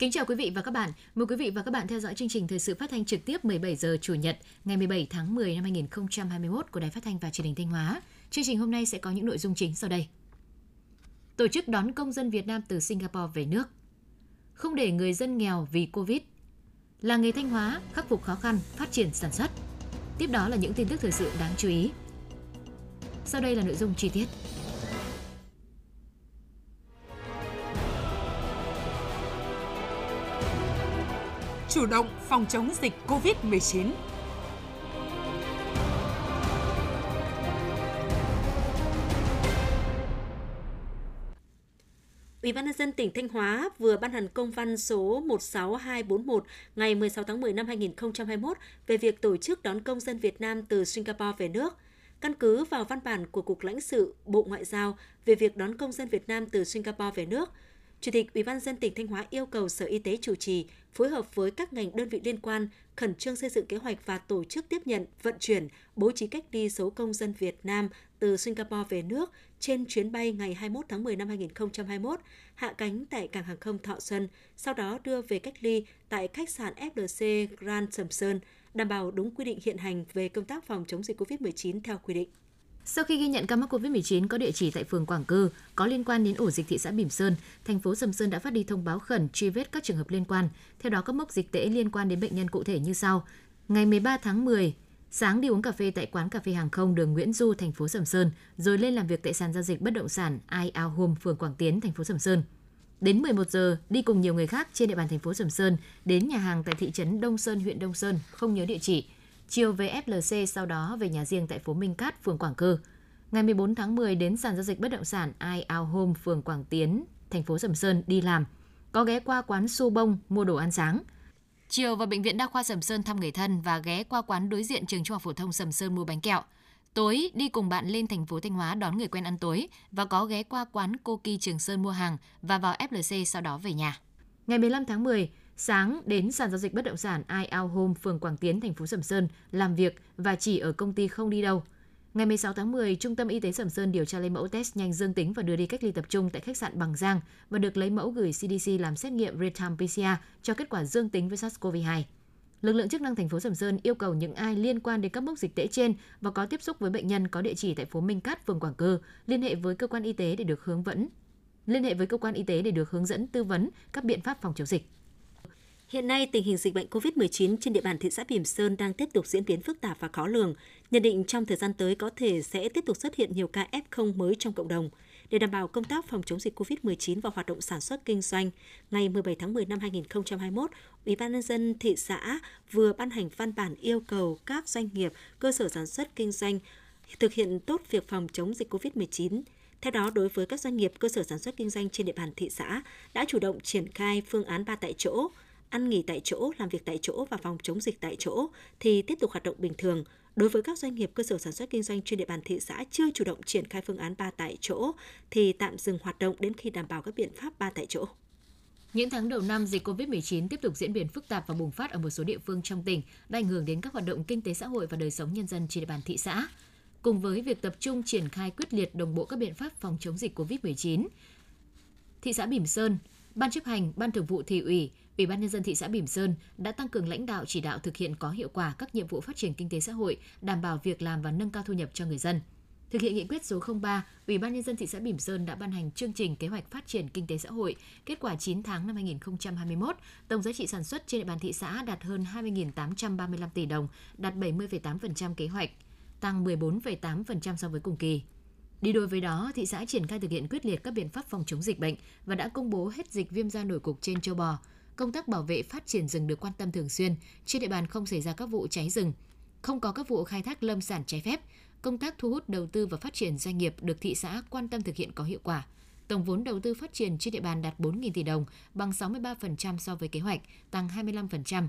Kính chào quý vị và các bạn. Mời quý vị và các bạn theo dõi chương trình thời sự phát thanh trực tiếp 17 giờ chủ nhật, ngày 17 tháng 10 năm 2021 của Đài Phát thanh và Truyền hình Thanh Hóa. Chương trình hôm nay sẽ có những nội dung chính sau đây. Tổ chức đón công dân Việt Nam từ Singapore về nước. Không để người dân nghèo vì Covid. Là nghề Thanh Hóa khắc phục khó khăn, phát triển sản xuất. Tiếp đó là những tin tức thời sự đáng chú ý. Sau đây là nội dung chi tiết. chủ động phòng chống dịch COVID-19. Ủy ban nhân dân tỉnh Thanh Hóa vừa ban hành công văn số 16241 ngày 16 tháng 10 năm 2021 về việc tổ chức đón công dân Việt Nam từ Singapore về nước. Căn cứ vào văn bản của Cục lãnh sự Bộ Ngoại giao về việc đón công dân Việt Nam từ Singapore về nước, Chủ tịch Ủy ban dân tỉnh Thanh Hóa yêu cầu Sở Y tế chủ trì phối hợp với các ngành đơn vị liên quan khẩn trương xây dựng kế hoạch và tổ chức tiếp nhận, vận chuyển, bố trí cách ly số công dân Việt Nam từ Singapore về nước trên chuyến bay ngày 21 tháng 10 năm 2021, hạ cánh tại cảng hàng không Thọ Xuân, sau đó đưa về cách ly tại khách sạn FLC Grand Sầm Sơn, đảm bảo đúng quy định hiện hành về công tác phòng chống dịch COVID-19 theo quy định. Sau khi ghi nhận ca mắc COVID-19 có địa chỉ tại phường Quảng Cư có liên quan đến ổ dịch thị xã Bỉm Sơn, thành phố Sầm Sơn đã phát đi thông báo khẩn truy vết các trường hợp liên quan. Theo đó, các mốc dịch tễ liên quan đến bệnh nhân cụ thể như sau. Ngày 13 tháng 10, sáng đi uống cà phê tại quán cà phê hàng không đường Nguyễn Du, thành phố Sầm Sơn, rồi lên làm việc tại sàn giao dịch bất động sản I Ao Home, phường Quảng Tiến, thành phố Sầm Sơn. Đến 11 giờ, đi cùng nhiều người khác trên địa bàn thành phố Sầm Sơn đến nhà hàng tại thị trấn Đông Sơn, huyện Đông Sơn, không nhớ địa chỉ chiều về FLC sau đó về nhà riêng tại phố Minh Cát, phường Quảng Cơ. Ngày 14 tháng 10 đến sàn giao dịch bất động sản I Ao Home, phường Quảng Tiến, thành phố Sầm Sơn đi làm. Có ghé qua quán su bông mua đồ ăn sáng. Chiều vào bệnh viện đa khoa Sầm Sơn thăm người thân và ghé qua quán đối diện trường trung học phổ thông Sầm Sơn mua bánh kẹo. Tối đi cùng bạn lên thành phố Thanh Hóa đón người quen ăn tối và có ghé qua quán Cô Kỳ Trường Sơn mua hàng và vào FLC sau đó về nhà. Ngày 15 tháng 10, Sáng đến sàn giao dịch bất động sản iao Home, phường Quảng Tiến, thành phố Sầm Sơn làm việc và chỉ ở công ty không đi đâu. Ngày 16 tháng 10, Trung tâm Y tế Sầm Sơn điều tra lấy mẫu test nhanh dương tính và đưa đi cách ly tập trung tại khách sạn Bằng Giang và được lấy mẫu gửi CDC làm xét nghiệm real-time PCR cho kết quả dương tính với SARS-CoV-2. Lực lượng chức năng thành phố Sầm Sơn yêu cầu những ai liên quan đến các mốc dịch tễ trên và có tiếp xúc với bệnh nhân có địa chỉ tại phố Minh Cát, phường Quảng Cơ liên hệ với cơ quan y tế để được hướng dẫn liên hệ với cơ quan y tế để được hướng dẫn tư vấn các biện pháp phòng chống dịch. Hiện nay, tình hình dịch bệnh COVID-19 trên địa bàn thị xã Bỉm Sơn đang tiếp tục diễn biến phức tạp và khó lường. Nhận định trong thời gian tới có thể sẽ tiếp tục xuất hiện nhiều ca F0 mới trong cộng đồng. Để đảm bảo công tác phòng chống dịch COVID-19 và hoạt động sản xuất kinh doanh, ngày 17 tháng 10 năm 2021, Ủy ban nhân dân thị xã vừa ban hành văn bản yêu cầu các doanh nghiệp, cơ sở sản xuất kinh doanh thực hiện tốt việc phòng chống dịch COVID-19. Theo đó, đối với các doanh nghiệp, cơ sở sản xuất kinh doanh trên địa bàn thị xã đã chủ động triển khai phương án ba tại chỗ, ăn nghỉ tại chỗ, làm việc tại chỗ và phòng chống dịch tại chỗ thì tiếp tục hoạt động bình thường. Đối với các doanh nghiệp cơ sở sản xuất kinh doanh trên địa bàn thị xã chưa chủ động triển khai phương án ba tại chỗ thì tạm dừng hoạt động đến khi đảm bảo các biện pháp ba tại chỗ. Những tháng đầu năm, dịch COVID-19 tiếp tục diễn biến phức tạp và bùng phát ở một số địa phương trong tỉnh, đã ảnh hưởng đến các hoạt động kinh tế xã hội và đời sống nhân dân trên địa bàn thị xã. Cùng với việc tập trung triển khai quyết liệt đồng bộ các biện pháp phòng chống dịch COVID-19, thị xã Bỉm Sơn, Ban chấp hành, Ban thường vụ thị ủy, Ủy ban nhân dân thị xã Bỉm Sơn đã tăng cường lãnh đạo chỉ đạo thực hiện có hiệu quả các nhiệm vụ phát triển kinh tế xã hội, đảm bảo việc làm và nâng cao thu nhập cho người dân. Thực hiện nghị quyết số 03, Ủy ban nhân dân thị xã Bỉm Sơn đã ban hành chương trình kế hoạch phát triển kinh tế xã hội. Kết quả 9 tháng năm 2021, tổng giá trị sản xuất trên địa bàn thị xã đạt hơn 20.835 tỷ đồng, đạt 70,8% kế hoạch, tăng 14,8% so với cùng kỳ. Đi đôi với đó, thị xã triển khai thực hiện quyết liệt các biện pháp phòng chống dịch bệnh và đã công bố hết dịch viêm da nổi cục trên châu bò. Công tác bảo vệ phát triển rừng được quan tâm thường xuyên, trên địa bàn không xảy ra các vụ cháy rừng, không có các vụ khai thác lâm sản trái phép. Công tác thu hút đầu tư và phát triển doanh nghiệp được thị xã quan tâm thực hiện có hiệu quả. Tổng vốn đầu tư phát triển trên địa bàn đạt 4.000 tỷ đồng, bằng 63% so với kế hoạch, tăng 25%.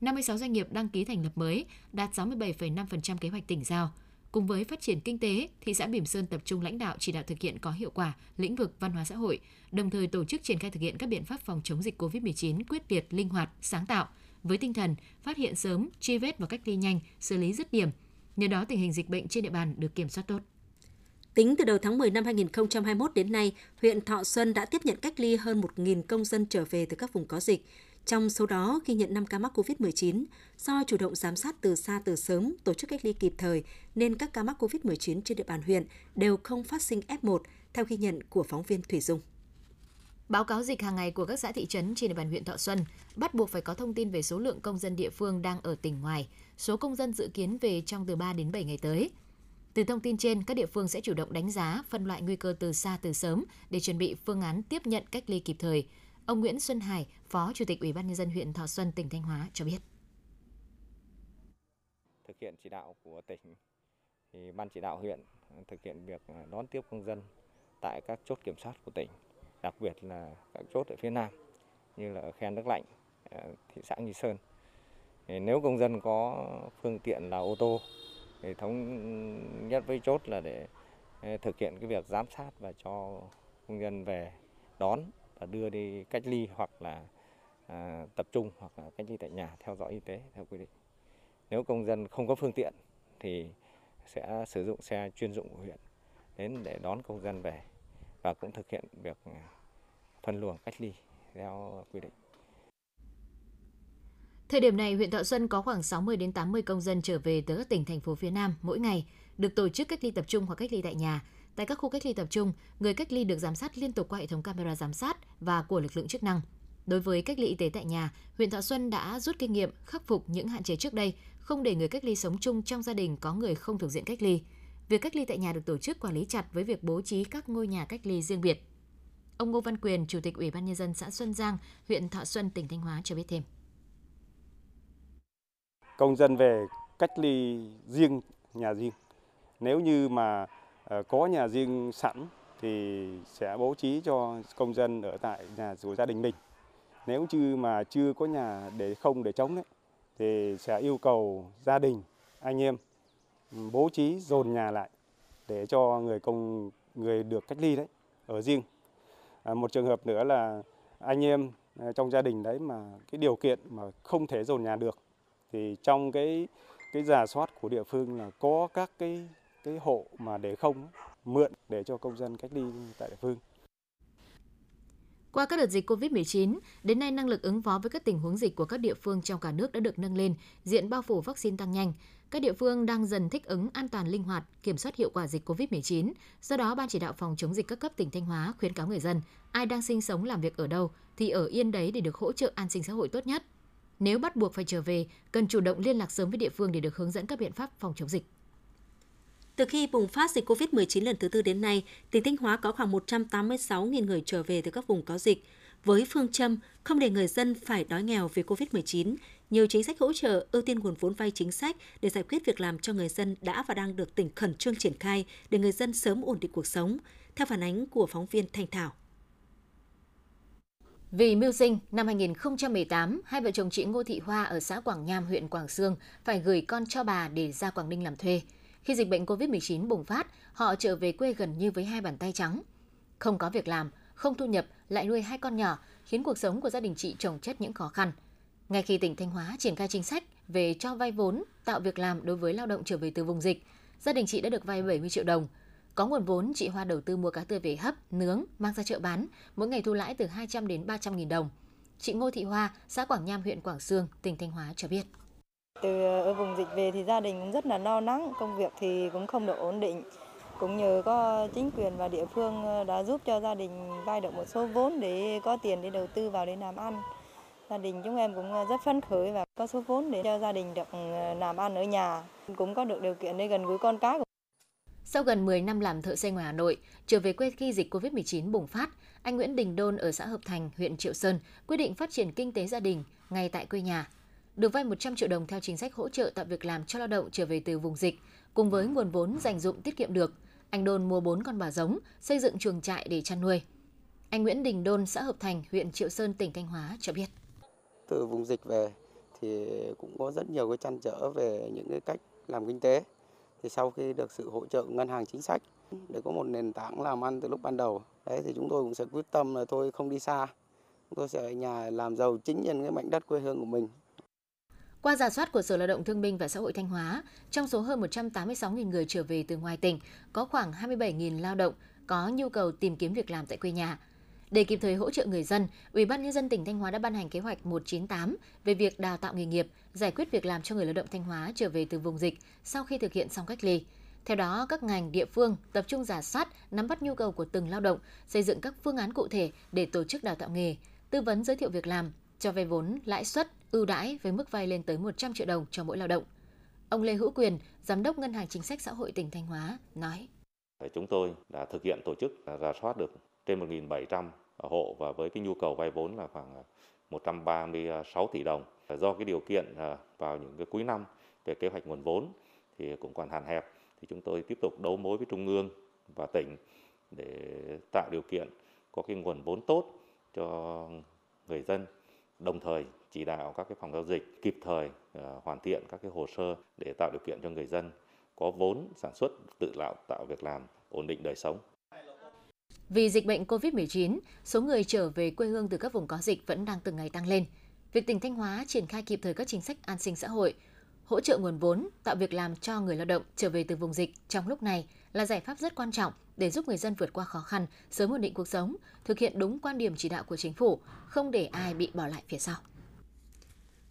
56 doanh nghiệp đăng ký thành lập mới, đạt 67,5% kế hoạch tỉnh giao. Cùng với phát triển kinh tế, thị xã Bỉm Sơn tập trung lãnh đạo chỉ đạo thực hiện có hiệu quả lĩnh vực văn hóa xã hội, đồng thời tổ chức triển khai thực hiện các biện pháp phòng chống dịch COVID-19 quyết liệt, linh hoạt, sáng tạo, với tinh thần phát hiện sớm, truy vết và cách ly nhanh, xử lý dứt điểm. Nhờ đó tình hình dịch bệnh trên địa bàn được kiểm soát tốt. Tính từ đầu tháng 10 năm 2021 đến nay, huyện Thọ Xuân đã tiếp nhận cách ly hơn 1.000 công dân trở về từ các vùng có dịch. Trong số đó ghi nhận 5 ca mắc COVID-19. Do chủ động giám sát từ xa từ sớm, tổ chức cách ly kịp thời, nên các ca mắc COVID-19 trên địa bàn huyện đều không phát sinh F1, theo ghi nhận của phóng viên Thủy Dung. Báo cáo dịch hàng ngày của các xã thị trấn trên địa bàn huyện Thọ Xuân bắt buộc phải có thông tin về số lượng công dân địa phương đang ở tỉnh ngoài, số công dân dự kiến về trong từ 3 đến 7 ngày tới. Từ thông tin trên, các địa phương sẽ chủ động đánh giá, phân loại nguy cơ từ xa từ sớm để chuẩn bị phương án tiếp nhận cách ly kịp thời. Ông Nguyễn Xuân Hải, Phó Chủ tịch Ủy ban nhân dân huyện Thọ Xuân, tỉnh Thanh Hóa cho biết. Thực hiện chỉ đạo của tỉnh thì ban chỉ đạo huyện thực hiện việc đón tiếp công dân tại các chốt kiểm soát của tỉnh, đặc biệt là các chốt ở phía Nam như là khen nước lạnh, ờ, thị xã Nghi Sơn. Nếu công dân có phương tiện là ô tô thì thống nhất với chốt là để ờ, thực hiện cái việc giám sát và cho công dân về đón là đưa đi cách ly hoặc là à, tập trung hoặc là cách ly tại nhà theo dõi y tế theo quy định. Nếu công dân không có phương tiện thì sẽ sử dụng xe chuyên dụng của huyện đến để đón công dân về và cũng thực hiện việc à, phân luồng cách ly theo quy định. Thời điểm này, huyện Thọ Xuân có khoảng 60 đến 80 công dân trở về từ các tỉnh thành phố phía Nam mỗi ngày, được tổ chức cách ly tập trung hoặc cách ly tại nhà. Tại các khu cách ly tập trung, người cách ly được giám sát liên tục qua hệ thống camera giám sát và của lực lượng chức năng. Đối với cách ly y tế tại nhà, huyện Thọ Xuân đã rút kinh nghiệm khắc phục những hạn chế trước đây, không để người cách ly sống chung trong gia đình có người không thuộc diện cách ly. Việc cách ly tại nhà được tổ chức quản lý chặt với việc bố trí các ngôi nhà cách ly riêng biệt. Ông Ngô Văn Quyền, Chủ tịch Ủy ban nhân dân xã Xuân Giang, huyện Thọ Xuân, tỉnh Thanh Hóa cho biết thêm công dân về cách ly riêng nhà riêng. Nếu như mà Ờ, có nhà riêng sẵn thì sẽ bố trí cho công dân ở tại nhà của gia đình mình. Nếu như mà chưa có nhà để không để trống đấy thì sẽ yêu cầu gia đình anh em ừ, bố trí dồn nhà lại để cho người công người được cách ly đấy ở riêng. À, một trường hợp nữa là anh em ờ, trong gia đình đấy mà cái điều kiện mà không thể dồn nhà được thì trong cái cái giả soát của địa phương là có các cái cái hộ mà để không mượn để cho công dân cách ly tại địa phương. Qua các đợt dịch COVID-19, đến nay năng lực ứng phó với các tình huống dịch của các địa phương trong cả nước đã được nâng lên, diện bao phủ vaccine tăng nhanh. Các địa phương đang dần thích ứng an toàn linh hoạt, kiểm soát hiệu quả dịch COVID-19. Do đó, Ban chỉ đạo phòng chống dịch các cấp tỉnh Thanh Hóa khuyến cáo người dân, ai đang sinh sống làm việc ở đâu thì ở yên đấy để được hỗ trợ an sinh xã hội tốt nhất. Nếu bắt buộc phải trở về, cần chủ động liên lạc sớm với địa phương để được hướng dẫn các biện pháp phòng chống dịch. Từ khi bùng phát dịch COVID-19 lần thứ tư đến nay, tỉnh Thanh Hóa có khoảng 186.000 người trở về từ các vùng có dịch. Với phương châm không để người dân phải đói nghèo vì COVID-19, nhiều chính sách hỗ trợ ưu tiên nguồn vốn vay chính sách để giải quyết việc làm cho người dân đã và đang được tỉnh khẩn trương triển khai để người dân sớm ổn định cuộc sống. Theo phản ánh của phóng viên Thanh Thảo. Vì mưu sinh, năm 2018, hai vợ chồng chị Ngô Thị Hoa ở xã Quảng Nham, huyện Quảng Sương phải gửi con cho bà để ra Quảng Ninh làm thuê. Khi dịch bệnh COVID-19 bùng phát, họ trở về quê gần như với hai bàn tay trắng. Không có việc làm, không thu nhập, lại nuôi hai con nhỏ, khiến cuộc sống của gia đình chị trồng chất những khó khăn. Ngay khi tỉnh Thanh Hóa triển khai chính sách về cho vay vốn, tạo việc làm đối với lao động trở về từ vùng dịch, gia đình chị đã được vay 70 triệu đồng – có nguồn vốn, chị Hoa đầu tư mua cá tươi về hấp, nướng, mang ra chợ bán, mỗi ngày thu lãi từ 200 đến 300 nghìn đồng. Chị Ngô Thị Hoa, xã Quảng Nham, huyện Quảng Sương, tỉnh Thanh Hóa cho biết. Từ ờ, ở vùng dịch về thì gia đình cũng rất là lo lắng, công việc thì cũng không được ổn định. Cũng nhờ có chính quyền và địa phương ờ, đã giúp cho gia đình vay được một số vốn để có tiền để đầu tư vào để làm ăn. Gia đình chúng em cũng ờ, rất phấn khởi và có số vốn để cho gia đình được làm ăn ở nhà, cũng có được điều kiện để gần gũi con cái sau gần 10 năm làm thợ xây ngoài Hà Nội, trở về quê khi dịch COVID-19 bùng phát, anh Nguyễn Đình Đôn ở xã Hợp Thành, huyện Triệu Sơn quyết định phát triển kinh tế gia đình ngay tại quê nhà. Được vay 100 triệu đồng theo chính sách hỗ trợ tạo việc làm cho lao động trở về từ vùng dịch, cùng với nguồn vốn dành dụng tiết kiệm được, anh Đôn mua 4 con bò giống, xây dựng chuồng trại để chăn nuôi. Anh Nguyễn Đình Đôn, xã Hợp Thành, huyện Triệu Sơn, tỉnh Thanh Hóa cho biết. Từ vùng dịch về thì cũng có rất nhiều cái chăn trở về những cái cách làm kinh tế thì sau khi được sự hỗ trợ ngân hàng chính sách để có một nền tảng làm ăn từ lúc ban đầu đấy thì chúng tôi cũng sẽ quyết tâm là tôi không đi xa chúng tôi sẽ ở nhà làm giàu chính nhân cái mảnh đất quê hương của mình qua giả soát của Sở Lao động Thương binh và Xã hội Thanh Hóa, trong số hơn 186.000 người trở về từ ngoài tỉnh, có khoảng 27.000 lao động có nhu cầu tìm kiếm việc làm tại quê nhà. Để kịp thời hỗ trợ người dân, Ủy ban nhân dân tỉnh Thanh Hóa đã ban hành kế hoạch 198 về việc đào tạo nghề nghiệp, giải quyết việc làm cho người lao động Thanh Hóa trở về từ vùng dịch sau khi thực hiện xong cách ly. Theo đó, các ngành địa phương tập trung giả soát, nắm bắt nhu cầu của từng lao động, xây dựng các phương án cụ thể để tổ chức đào tạo nghề, tư vấn giới thiệu việc làm, cho vay vốn lãi suất ưu đãi với mức vay lên tới 100 triệu đồng cho mỗi lao động. Ông Lê Hữu Quyền, Giám đốc Ngân hàng Chính sách Xã hội tỉnh Thanh Hóa nói. Chúng tôi đã thực hiện tổ chức rà soát được trên 1.700 hộ và với cái nhu cầu vay vốn là khoảng 136 tỷ đồng. Do cái điều kiện à, vào những cái cuối năm về kế hoạch nguồn vốn thì cũng còn hạn hẹp thì chúng tôi tiếp tục đấu mối với trung ương và tỉnh để tạo điều kiện có cái nguồn vốn tốt cho người dân đồng thời chỉ đạo các cái phòng giao dịch kịp thời ờ, hoàn thiện các cái hồ sơ để tạo điều kiện cho người dân có vốn sản xuất tự tạo tạo việc làm ổn định đời sống. Vì dịch bệnh COVID-19, số người trở về quê hương từ các vùng có dịch vẫn đang từng ngày tăng lên. Việc tỉnh Thanh Hóa triển khai kịp thời các chính sách an sinh xã hội, hỗ trợ nguồn vốn, tạo việc làm cho người lao động trở về từ vùng dịch trong lúc này là giải pháp rất quan trọng để giúp người dân vượt qua khó khăn, sớm ổn định cuộc sống, thực hiện đúng quan điểm chỉ đạo của chính phủ, không để ai bị bỏ lại phía sau.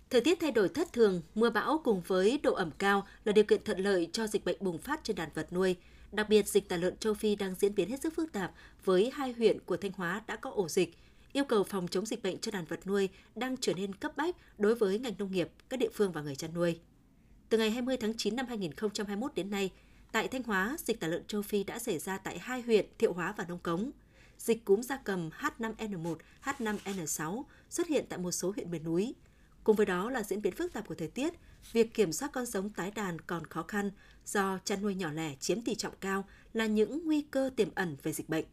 Thời tiết thay đổi thất thường, mưa bão cùng với độ ẩm cao là điều kiện thuận lợi cho dịch bệnh bùng phát trên đàn vật nuôi. Đặc biệt, dịch tả lợn châu Phi đang diễn biến hết sức phức tạp với hai huyện của Thanh Hóa đã có ổ dịch. Yêu cầu phòng chống dịch bệnh cho đàn vật nuôi đang trở nên cấp bách đối với ngành nông nghiệp, các địa phương và người chăn nuôi. Từ ngày 20 tháng 9 năm 2021 đến nay, tại Thanh Hóa, dịch tả lợn châu Phi đã xảy ra tại hai huyện Thiệu Hóa và Nông Cống. Dịch cúm gia cầm H5N1, H5N6 xuất hiện tại một số huyện miền núi. Cùng với đó là diễn biến phức tạp của thời tiết, việc kiểm soát con giống tái đàn còn khó khăn do chăn nuôi nhỏ lẻ chiếm tỷ trọng cao là những nguy cơ tiềm ẩn về dịch bệnh.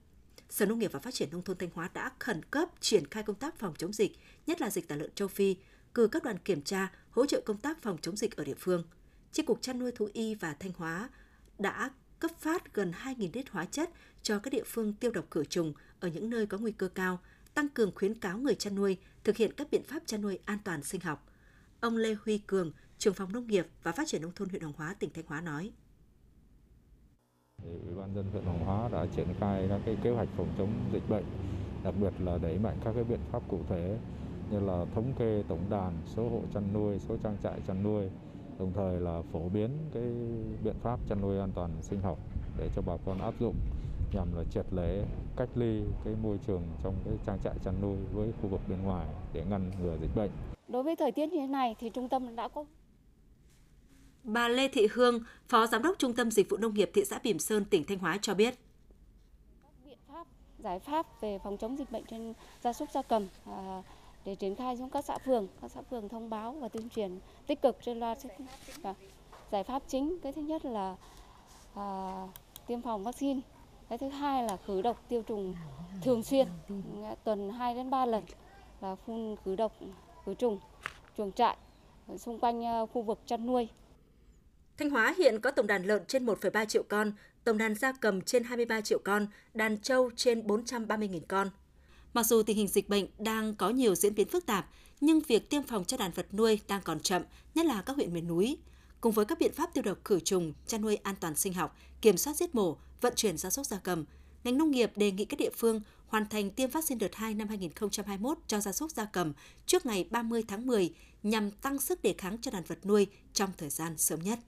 Sở Nông nghiệp và Phát triển Nông thôn Thanh Hóa đã khẩn cấp triển khai công tác phòng chống dịch, nhất là dịch tả lợn châu Phi, cử các đoàn kiểm tra, hỗ trợ công tác phòng chống dịch ở địa phương. Chi cục chăn nuôi thú y và Thanh Hóa đã cấp phát gần 2.000 lít hóa chất cho các địa phương tiêu độc khử trùng ở những nơi có nguy cơ cao, tăng cường khuyến cáo người chăn nuôi thực hiện các biện pháp chăn nuôi an toàn sinh học. Ông Lê Huy Cường, trưởng phòng nông nghiệp và phát triển nông thôn huyện Hoàng Hóa, tỉnh Thanh Hóa nói. Ủy ban dân huyện Hoàng Hóa đã triển khai các cái kế hoạch phòng chống dịch bệnh, đặc biệt là đẩy mạnh các cái biện pháp cụ thể như là thống kê tổng đàn, số hộ chăn nuôi, số trang trại chăn nuôi đồng thời là phổ biến cái biện pháp chăn nuôi an toàn sinh học để cho bà con áp dụng nhằm là triệt để cách ly cái môi trường trong cái trang trại chăn nuôi với khu vực bên ngoài để ngăn ngừa dịch bệnh. Đối với thời tiết như thế này thì trung tâm đã có Bà Lê Thị Hương, Phó Giám đốc Trung tâm Dịch vụ Nông nghiệp thị xã Bỉm Sơn, tỉnh Thanh Hóa cho biết. Các biện pháp, giải pháp về phòng chống dịch bệnh trên gia súc gia cầm à, để triển khai xuống các xã phường, các xã phường thông báo và tuyên truyền tích cực trên loa. Giải pháp chính cái thứ nhất là à, tiêm phòng vaccine, cái thứ hai là khử độc tiêu trùng thường xuyên, tuần 2 đến 3 lần là phun khử độc khử trùng chuồng trại xung quanh à, khu vực chăn nuôi. Thanh Hóa hiện có tổng đàn lợn trên 1,3 triệu con, tổng đàn gia cầm trên 23 triệu con, đàn trâu trên 430.000 con. Mặc dù tình hình dịch bệnh đang có nhiều diễn biến phức tạp, nhưng việc tiêm phòng cho đàn vật nuôi đang còn chậm, nhất là các huyện miền núi. Cùng với các biện pháp tiêu độc khử trùng, chăn nuôi an toàn sinh học, kiểm soát giết mổ, vận chuyển gia súc gia cầm, ngành nông nghiệp đề nghị các địa phương hoàn thành tiêm vaccine đợt 2 năm 2021 cho gia súc gia cầm trước ngày 30 tháng 10 nhằm tăng sức đề kháng cho đàn vật nuôi trong thời gian sớm nhất.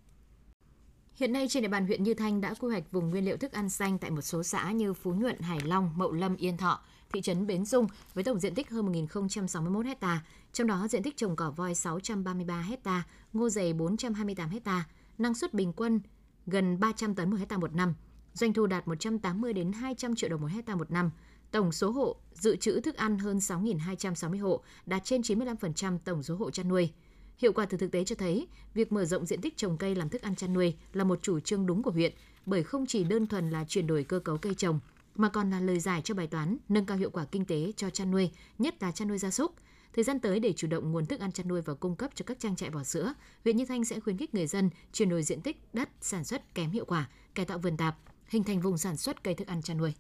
Hiện nay trên địa bàn huyện Như Thanh đã quy hoạch vùng nguyên liệu thức ăn xanh tại một số xã như Phú Nhuận, Hải Long, Mậu Lâm, Yên Thọ, thị trấn Bến Dung với tổng diện tích hơn 1.061 ha, trong đó diện tích trồng cỏ voi 633 ha, ngô dày 428 ha, năng suất bình quân gần 300 tấn một hecta một năm, doanh thu đạt 180 đến 200 triệu đồng một hecta một năm. Tổng số hộ dự trữ thức ăn hơn 6.260 hộ, đạt trên 95% tổng số hộ chăn nuôi. Hiệu quả từ thực tế cho thấy, việc mở rộng diện tích trồng cây làm thức ăn chăn nuôi là một chủ trương đúng của huyện, bởi không chỉ đơn thuần là chuyển đổi cơ cấu cây trồng, mà còn là lời giải cho bài toán nâng cao hiệu quả kinh tế cho chăn nuôi, nhất là chăn nuôi gia súc. Thời gian tới để chủ động nguồn thức ăn chăn nuôi và cung cấp cho các trang trại bò sữa, huyện Như Thanh sẽ khuyến khích người dân chuyển đổi diện tích đất sản xuất kém hiệu quả, cải tạo vườn tạp, hình thành vùng sản xuất cây thức ăn chăn nuôi.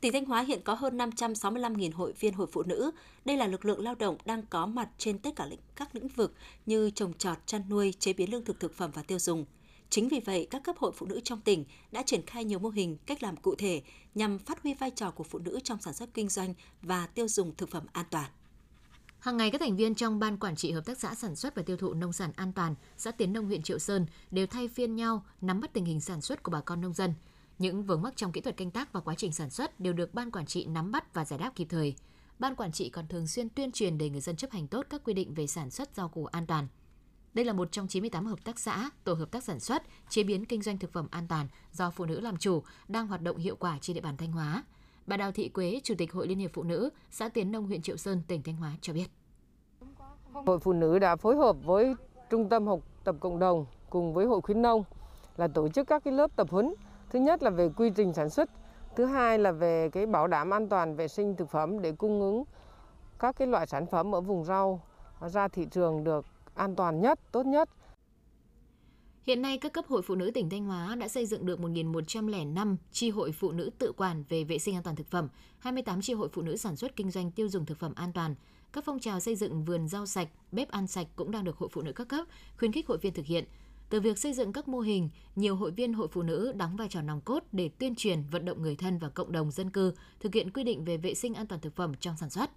Tỉnh Thanh Hóa hiện có hơn 565.000 hội viên hội phụ nữ. Đây là lực lượng lao động đang có mặt trên tất cả các lĩnh vực như trồng trọt, chăn nuôi, chế biến lương thực thực phẩm và tiêu dùng. Chính vì vậy, các cấp hội phụ nữ trong tỉnh đã triển khai nhiều mô hình, cách làm cụ thể nhằm phát huy vai trò của phụ nữ trong sản xuất kinh doanh và tiêu dùng thực phẩm an toàn. Hàng ngày các thành viên trong ban quản trị hợp tác xã sản xuất và tiêu thụ nông sản an toàn, xã Tiến Nông huyện Triệu Sơn đều thay phiên nhau nắm bắt tình hình sản xuất của bà con nông dân. Những vướng mắc trong kỹ thuật canh tác và quá trình sản xuất đều được ban quản trị nắm bắt và giải đáp kịp thời. Ban quản trị còn thường xuyên tuyên truyền để người dân chấp hành tốt các quy định về sản xuất rau củ an toàn. Đây là một trong 98 hợp tác xã, tổ hợp tác sản xuất, chế biến kinh doanh thực phẩm an toàn do phụ nữ làm chủ đang hoạt động hiệu quả trên địa bàn Thanh Hóa. Bà Đào Thị Quế, Chủ tịch Hội Liên hiệp Phụ nữ, xã Tiến Nông, huyện Triệu Sơn, tỉnh Thanh Hóa cho biết. Hội Phụ nữ đã phối hợp với Trung tâm học tập cộng đồng cùng với Hội khuyến nông là tổ chức các cái lớp tập huấn. Thứ nhất là về quy trình sản xuất, thứ hai là về cái bảo đảm an toàn vệ sinh thực phẩm để cung ứng các cái loại sản phẩm ở vùng rau ra thị trường được an toàn nhất, tốt nhất. Hiện nay, các cấp hội phụ nữ tỉnh Thanh Hóa đã xây dựng được 1.105 chi hội phụ nữ tự quản về vệ sinh an toàn thực phẩm, 28 chi hội phụ nữ sản xuất kinh doanh tiêu dùng thực phẩm an toàn. Các phong trào xây dựng vườn rau sạch, bếp ăn sạch cũng đang được hội phụ nữ các cấp khuyến khích hội viên thực hiện. Từ việc xây dựng các mô hình, nhiều hội viên hội phụ nữ đóng vai trò nòng cốt để tuyên truyền, vận động người thân và cộng đồng dân cư thực hiện quy định về vệ sinh an toàn thực phẩm trong sản xuất.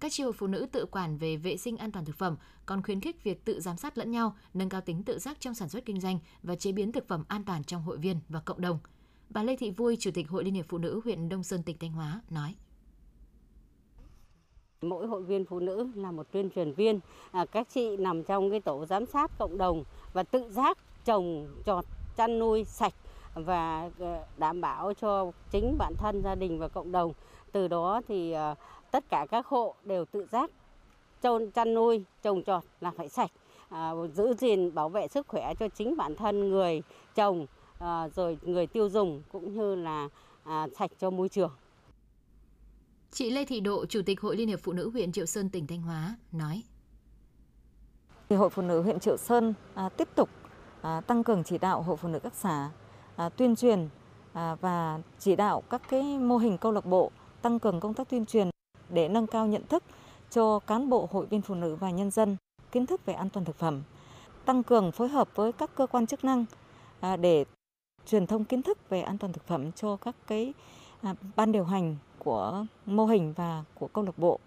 Các chi hội phụ nữ tự quản về vệ sinh an toàn thực phẩm còn khuyến khích việc tự giám sát lẫn nhau, nâng cao tính tự giác trong sản xuất kinh doanh và chế biến thực phẩm an toàn trong hội viên và cộng đồng. Bà Lê Thị Vui, Chủ tịch Hội Liên hiệp Phụ nữ huyện Đông Sơn, tỉnh Thanh Hóa nói. Mỗi hội viên phụ nữ là một tuyên truyền viên, à, các chị nằm trong cái tổ giám sát cộng đồng và tự giác trồng trọt chăn nuôi sạch và ờ, đảm bảo cho chính bản thân gia đình và cộng đồng. Từ đó thì ờ, tất cả các hộ đều tự giác trôn chăn nuôi trồng trọt là phải sạch à, giữ gìn bảo vệ sức khỏe cho chính bản thân người trồng à, rồi người tiêu dùng cũng như là à, sạch cho môi trường. Chị Lê Thị Độ, Chủ tịch Hội Liên hiệp Phụ nữ huyện Triệu Sơn, tỉnh Thanh Hóa nói. Thì Hội Phụ nữ huyện Triệu Sơn à, tiếp tục à, tăng cường chỉ đạo Hội Phụ nữ các xã à, tuyên truyền à, và chỉ đạo các cái mô hình câu lạc bộ tăng cường công tác tuyên truyền để nâng cao nhận thức cho cán bộ hội viên phụ nữ và nhân dân kiến thức về an toàn thực phẩm, tăng cường phối hợp với các cơ quan chức năng à, để truyền thông kiến thức về an toàn thực phẩm cho các cái à, ban điều hành của mô hình và của câu lạc bộ.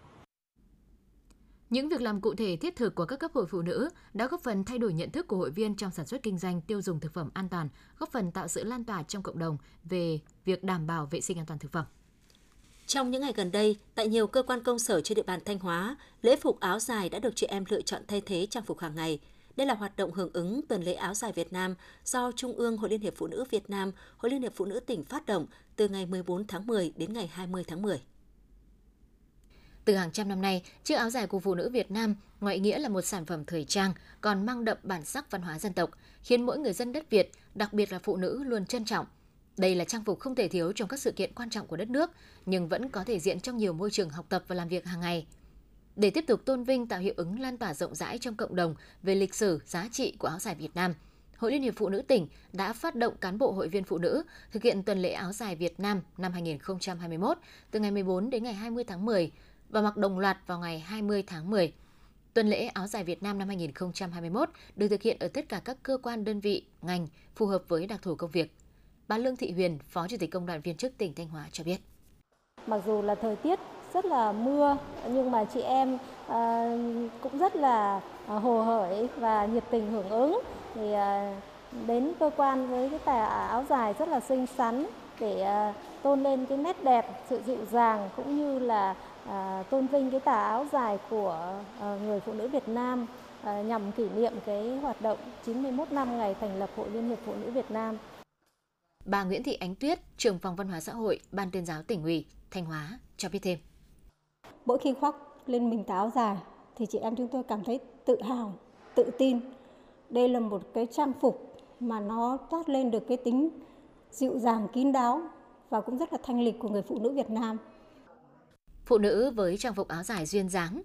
Những việc làm cụ thể thiết thực của các cấp hội phụ nữ đã góp phần thay đổi nhận thức của hội viên trong sản xuất kinh doanh tiêu dùng thực phẩm an toàn, góp phần tạo sự lan tỏa trong cộng đồng về việc đảm bảo vệ sinh an toàn thực phẩm. Trong những ngày gần đây, tại nhiều cơ quan công sở trên địa bàn Thanh Hóa, lễ phục áo dài đã được chị em lựa chọn thay thế trang phục hàng ngày. Đây là hoạt động hưởng ứng tuần lễ áo dài Việt Nam do Trung ương Hội Liên hiệp Phụ nữ Việt Nam, Hội Liên hiệp Phụ nữ tỉnh phát động từ ngày 14 tháng 10 đến ngày 20 tháng 10. Từ hàng trăm năm nay, chiếc áo dài của phụ nữ Việt Nam ngoại nghĩa là một sản phẩm thời trang, còn mang đậm bản sắc văn hóa dân tộc, khiến mỗi người dân đất Việt, đặc biệt là phụ nữ luôn trân trọng, đây là trang phục không thể thiếu trong các sự kiện quan trọng của đất nước, nhưng vẫn có thể diện trong nhiều môi trường học tập và làm việc hàng ngày. Để tiếp tục tôn vinh tạo hiệu ứng lan tỏa rộng rãi trong cộng đồng về lịch sử, giá trị của áo dài Việt Nam, Hội Liên hiệp Phụ nữ tỉnh đã phát động cán bộ hội viên phụ nữ thực hiện tuần lễ áo dài Việt Nam năm 2021 từ ngày 14 đến ngày 20 tháng 10 và mặc đồng loạt vào ngày 20 tháng 10. Tuần lễ áo dài Việt Nam năm 2021 được thực hiện ở tất cả các cơ quan đơn vị, ngành phù hợp với đặc thù công việc. Bà Lương Thị Huyền, Phó Chủ tịch Công đoàn viên chức tỉnh Thanh Hóa cho biết. Mặc dù là thời tiết rất là mưa nhưng mà chị em à, cũng rất là à, hồ hởi và nhiệt tình hưởng ứng thì à, đến cơ quan với cái tà áo dài rất là xinh xắn để tôn lên cái nét đẹp, sự dịu dàng cũng như là tôn vinh cái tà áo dài của người phụ nữ Việt Nam nhằm kỷ niệm cái hoạt động 91 năm ngày thành lập Hội Liên hiệp Phụ nữ Việt Nam. Bà Nguyễn Thị Ánh Tuyết, trưởng phòng văn hóa xã hội, Ban tuyên giáo tỉnh ủy, Thanh Hóa cho biết thêm. Mỗi khi khoác lên mình táo dài thì chị em chúng tôi cảm thấy tự hào, tự tin. Đây là một cái trang phục mà nó toát lên được cái tính dịu dàng, kín đáo và cũng rất là thanh lịch của người phụ nữ Việt Nam. Phụ nữ với trang phục áo dài duyên dáng